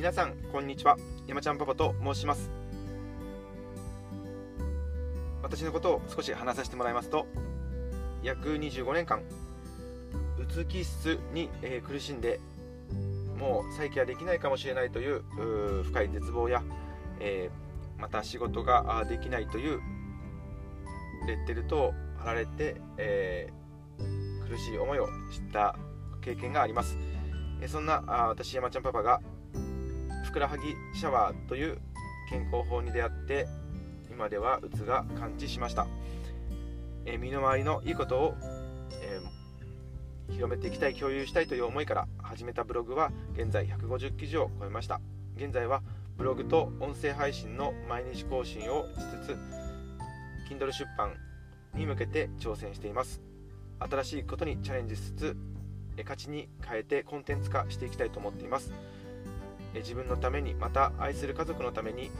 皆さんこんにちは。山ちゃんパパと申します。私のことを少し話させてもらいますと約25年間うつ気質に、えー、苦しんでもう再起はできないかもしれないという深い絶望や、えー、また仕事ができないというレッテルと貼られて、えー、苦しい思いをした経験があります、そんな私山ちゃんパパがふくらはぎシャワーという健康法に出会って今ではうつが感知しました、えー、身の回りのいいことを、えー、広めていきたい共有したいという思いから始めたブログは現在150記事を超えました。現在はブログと音声配信の毎日更新をしつつ Kindle 出版に向けて挑戦しています。新しいことにチャレンジしつつ価値に変えてコンテンツ化していきたいと思っています。自分のためにまた愛する家族のために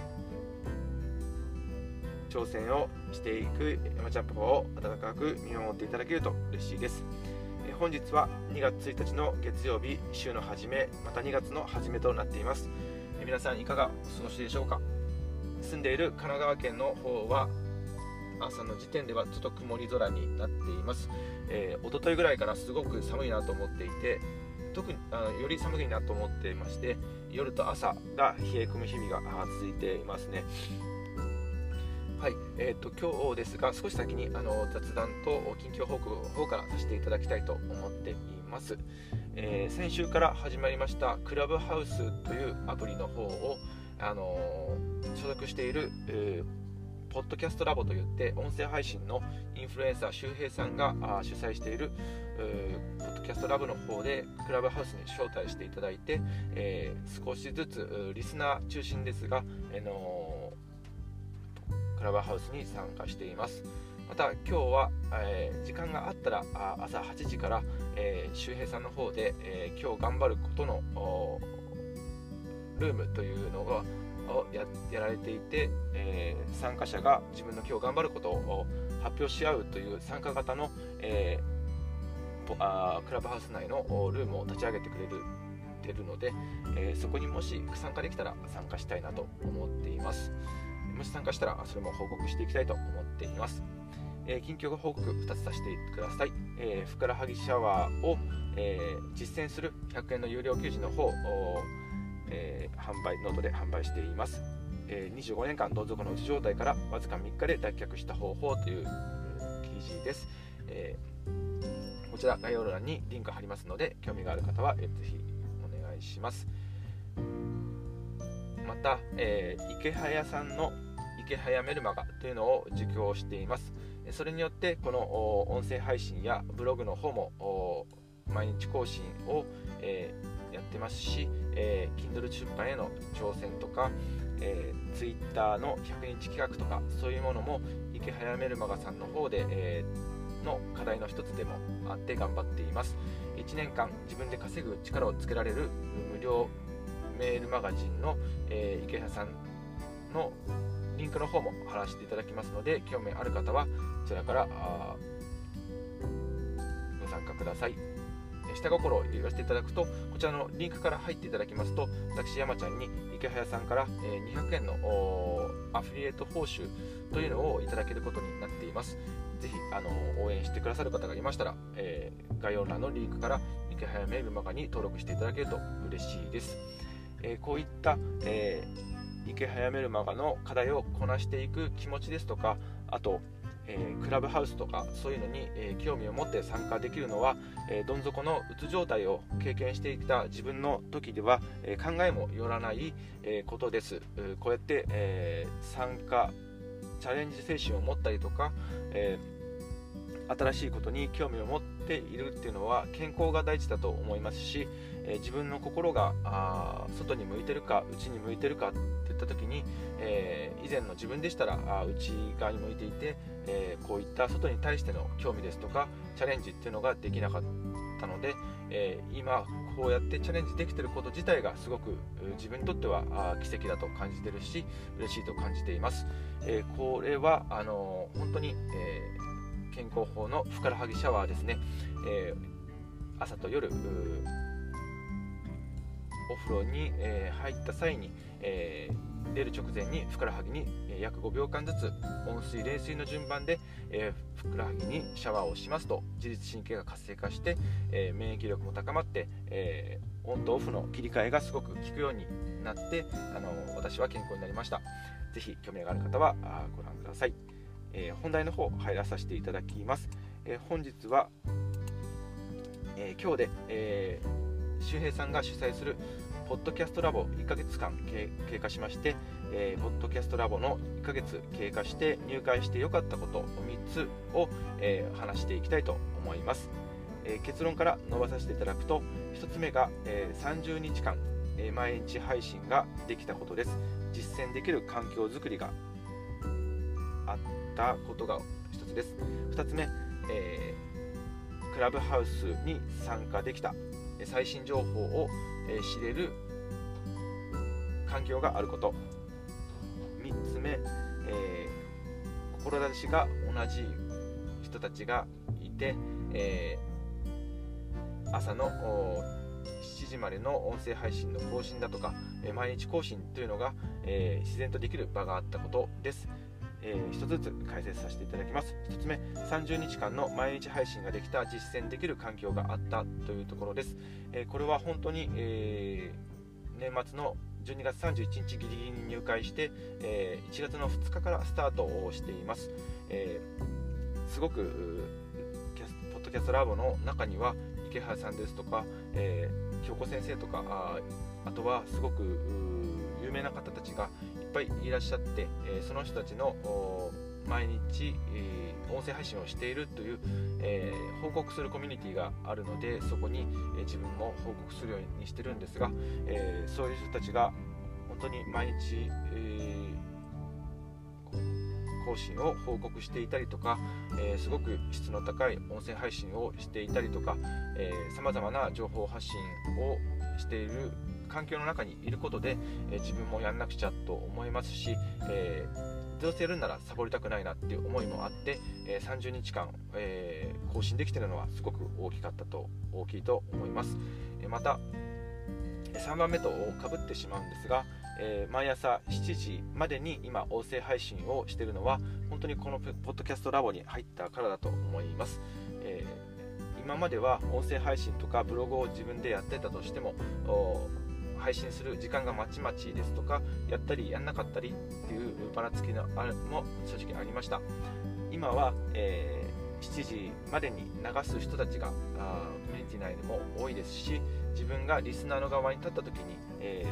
挑戦をしていく山ちゃんパパを温かく見守っていただけると嬉しいです。本日は2月1日の月曜日週の初めまた2月の初めとなっています。皆さんいかがお過ごしでしょうか？住んでいる神奈川県の方は朝の時点ではちょっと曇り空になっています、えー、一昨日ぐらいからすごく寒いなと思っていて特にあより寒いなと思っていまして夜と朝が冷え込む日々が続いていますね。はい、えーと、今日ですが少し先にあの雑談と近況報告の方からさせていただきたいと思っています、えー、先週から始まりましたクラブハウスというアプリの方を、あのー、所属している、えーポッドキャストラボといって音声配信のインフルエンサー周平さんが主催しているポッドキャストラボの方でクラブハウスに招待していただいて、えー、少しずつリスナー中心ですが、あの、クラブハウスに参加しています。また今日は、えー、時間があったら朝8時から、え周平さんの方で、え今日頑張ることのルームというのがをややられていて、えー、参加者が自分の今日頑張ることを発表し合うという参加型の、えー、あクラブハウス内のルームを立ち上げてくれるてるので、えー、そこにもし参加できたら参加したいなと思っています。もし参加したらそれも報告していきたいと思っています。えー、近況報告2つさせてください、えー、ふくらはぎシャワーを、えー、実践する100円の有料記事の方えー、販売ノートで販売しています、えー、25年間どん底のうつ状態からわずか3日で脱却した方法という記事です、えー、こちら概要欄にリンク貼りますので興味がある方は、えー、ぜひお願いします。また、えー、イケハヤさんのイケハヤメルマガというのを受講しています。それによってこの音声配信やブログの方も毎日更新を、えーってますし、えー、Kindle 出版への挑戦とか、えー、Twitter の100日企画とかそういうものも池早メルマガさんの方で、えー、の課題の一つでもあって頑張っています1年間自分で稼ぐ力をつけられる無料メールマガジンの、えー、池早さんのリンクの方も貼らせていただきますので興味ある方はこちらからご参加ください。下心を言わせていただくとこちらのリンクから入っていただきますと私山ちゃんに池早さんから200円のアフィリエイト報酬というのをいただけることになっています。ぜひあの応援してくださる方がいましたら、えー、概要欄のリンクから池早メールマガに登録していただけると嬉しいです、えー、こういった、えー、池早メルマガの課題をこなしていく気持ちですとかあとえー、クラブハウスとかそういうのに、えー、興味を持って参加できるのは、えー、どん底のうつ状態を経験していた自分の時では、え考えもよらない、えことです、こうやって、え参加チャレンジ精神を持ったりとか、え新しいことに興味を持っているっていうのは健康が大事だと思いますし、え自分の心があ外に向いてるか内に向いてるかっていった時に、えー、以前の自分でしたらあ内側に向いていて、えー、こういった外に対しての興味ですとかチャレンジっていうのができなかったので、えー、今こうやってチャレンジできてること自体がすごく自分にとってはあ奇跡だと感じてるし嬉しいと感じています、えこれはあの本当に、え健康法のふくらはぎシャワーですね、え朝と夜お風呂に、え入った際に、え出る直前にふくらはぎに約5秒間ずつ温水冷水の順番で、えふくらはぎにシャワーをしますと自律神経が活性化して、え免疫力も高まって、えオンとオフの切り替えがすごく効くようになってあの私は健康になりました。是非興味がある方はご覧ください、え、本題の方入らさせていただきます、え、本日は、え、今日で、え周平さんが主催するポッドキャストラボ1ヶ月間経過しまして、えー、ポッドキャストラボの1ヶ月経過して入会して良かったこと3つを、えー、話していきたいと思います、えー、結論から述べさせていただくと1つ目が、え30日間、え毎日配信ができたことです。実践できる環境づくりがあったことが1つです。2つ目、えクラブハウスに参加できた最新情報を知れる環境があること3つ目、えー、志が同じ人たちがいて、えー、朝の7時までの音声配信の更新だとか、え毎日更新というのが、えー、自然とできる場があったことです。えー、1つずつ解説させていただきます。1つ目30日間の毎日配信ができた実践できる環境があったというところです、えー、これは本当に、えー、年末の12月31日ギリギリに入会して、え1月の2日からスタートをしています、えすごくポッドキャストラボの中には池原さんですとか、え京子先生とかああとはすごく有名な方たちがぱいいらっしゃって、えその人たちの毎日、え音声配信をしているという、えー、報告するコミュニティがあるのでそこに、え自分も報告するようにしてるんですが、え、そういう人たちが本当に毎日、え、更新を報告していたりとか、えすごく質の高い音声配信をしていたりとかさまざまな情報発信をしている環境の中にいることで、え自分もやんなくちゃと思いますし、え、どうせやるならサボりたくないなっていう思いもあって、え30日間、え、更新できてるのはすごく大きかったと大きいと思います、えまた3番目とかぶってしまうんですが、えー、毎朝7時までに今音声配信をしているのは本当にこのポッドキャストラボに入ったからだと思います、えー、今までは音声配信とかブログを自分でやってたとしても配信する時間がまちまちですとかやったりやんなかったりっていうばらつきのあるも正直ありました今は、えー、7時までに流す人たちがあコミュニティ内でも多いですし自分がリスナーの側に立った時に、え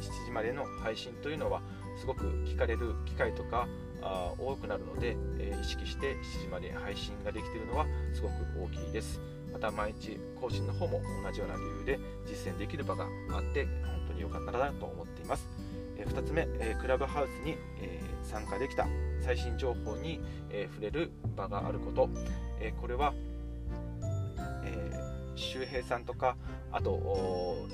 ー、7時までの配信というのはすごく聞かれる機会とかあ多くなるので、えー、意識して7時まで配信ができているのはすごく大きいです。また毎日更新の方も同じような理由で実践できる場があって本当に良かったなと思っています、え2つ目、えクラブハウスに、え参加できた最新情報に、え触れる場があること、えこれは、え周平さんとかあと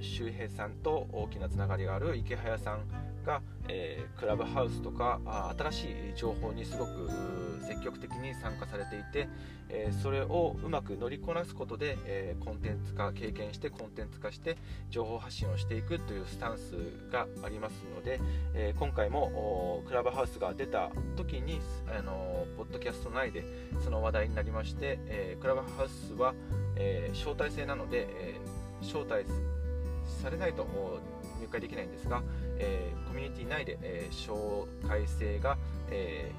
周平さんと大きなつながりがある池早さんが、えー、クラブハウスとかあ新しい情報にすごく積極的に参加されていて、えー、それをうまく乗りこなすことで、えー、コンテンツ化経験してコンテンツ化して情報発信をしていくというスタンスがありますので、え今回もクラブハウスが出た時にあのポッドキャスト内でその話題になりまして、えクラブハウスは、え招待制なので、え招待されないと入会できないんですが、えー、コミュニティ内で、えー、紹介制が、え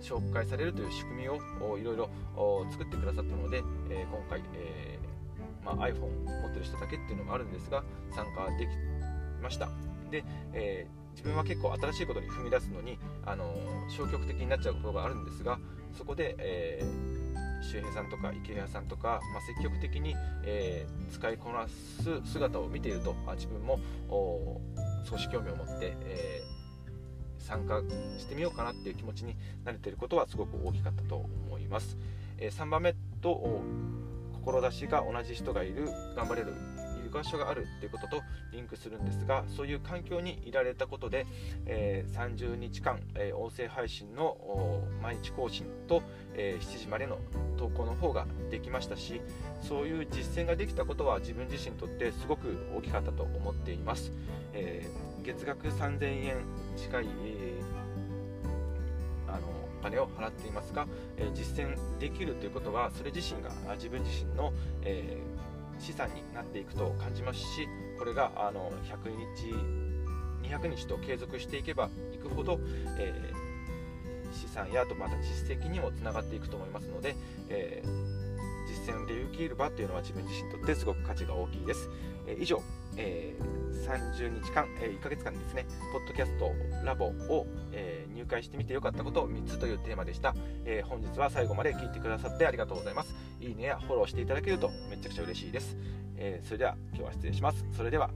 ー、紹介されるという仕組みをいろいろ作ってくださったので、え今回、えまあ、iPhone 持ってる人だけっていうのもあるんですが参加できました。で、え自分は結構新しいことに踏み出すのに、あの消極的になっちゃうことがあるんですがそこで、えー周平さんとか池谷さんとか、まあ、積極的に、えー、使いこなす姿を見ているとあ自分も少し興味を持って、えー、参加してみようかなっていう気持ちになれていることはすごく大きかったと思います。えー、3番目と志が同じ人がいる頑張れる場所があるっていうこととリンクするんですがそういう環境にいられたことで、えー、30日間、えー、音声配信の毎日更新と、え7時までの投稿の方ができましたしそういう実践ができたことは自分自身にとってすごく大きかったと思っています、え月額3000円近い、えあのお金を払っていますが、え実践できるということはそれ自身が自分自身の、え資産になっていくと感じますしこれがあの100日200日と継続していけばいくほど、えー、資産やとまた実績にもつながっていくと思いますので、えー、実践で受け入る場というのは自分自身にとってすごく価値が大きいです。えー、以上、え30日間、え1ヶ月間ですね、ポッドキャストラボを、え入会してみてよかったことを3つというテーマでした、え本日は最後まで聞いてくださってありがとうございます。いいねやフォローしていただけるとめちゃくちゃ嬉しいです。えそれでは今日は失礼します。それでは。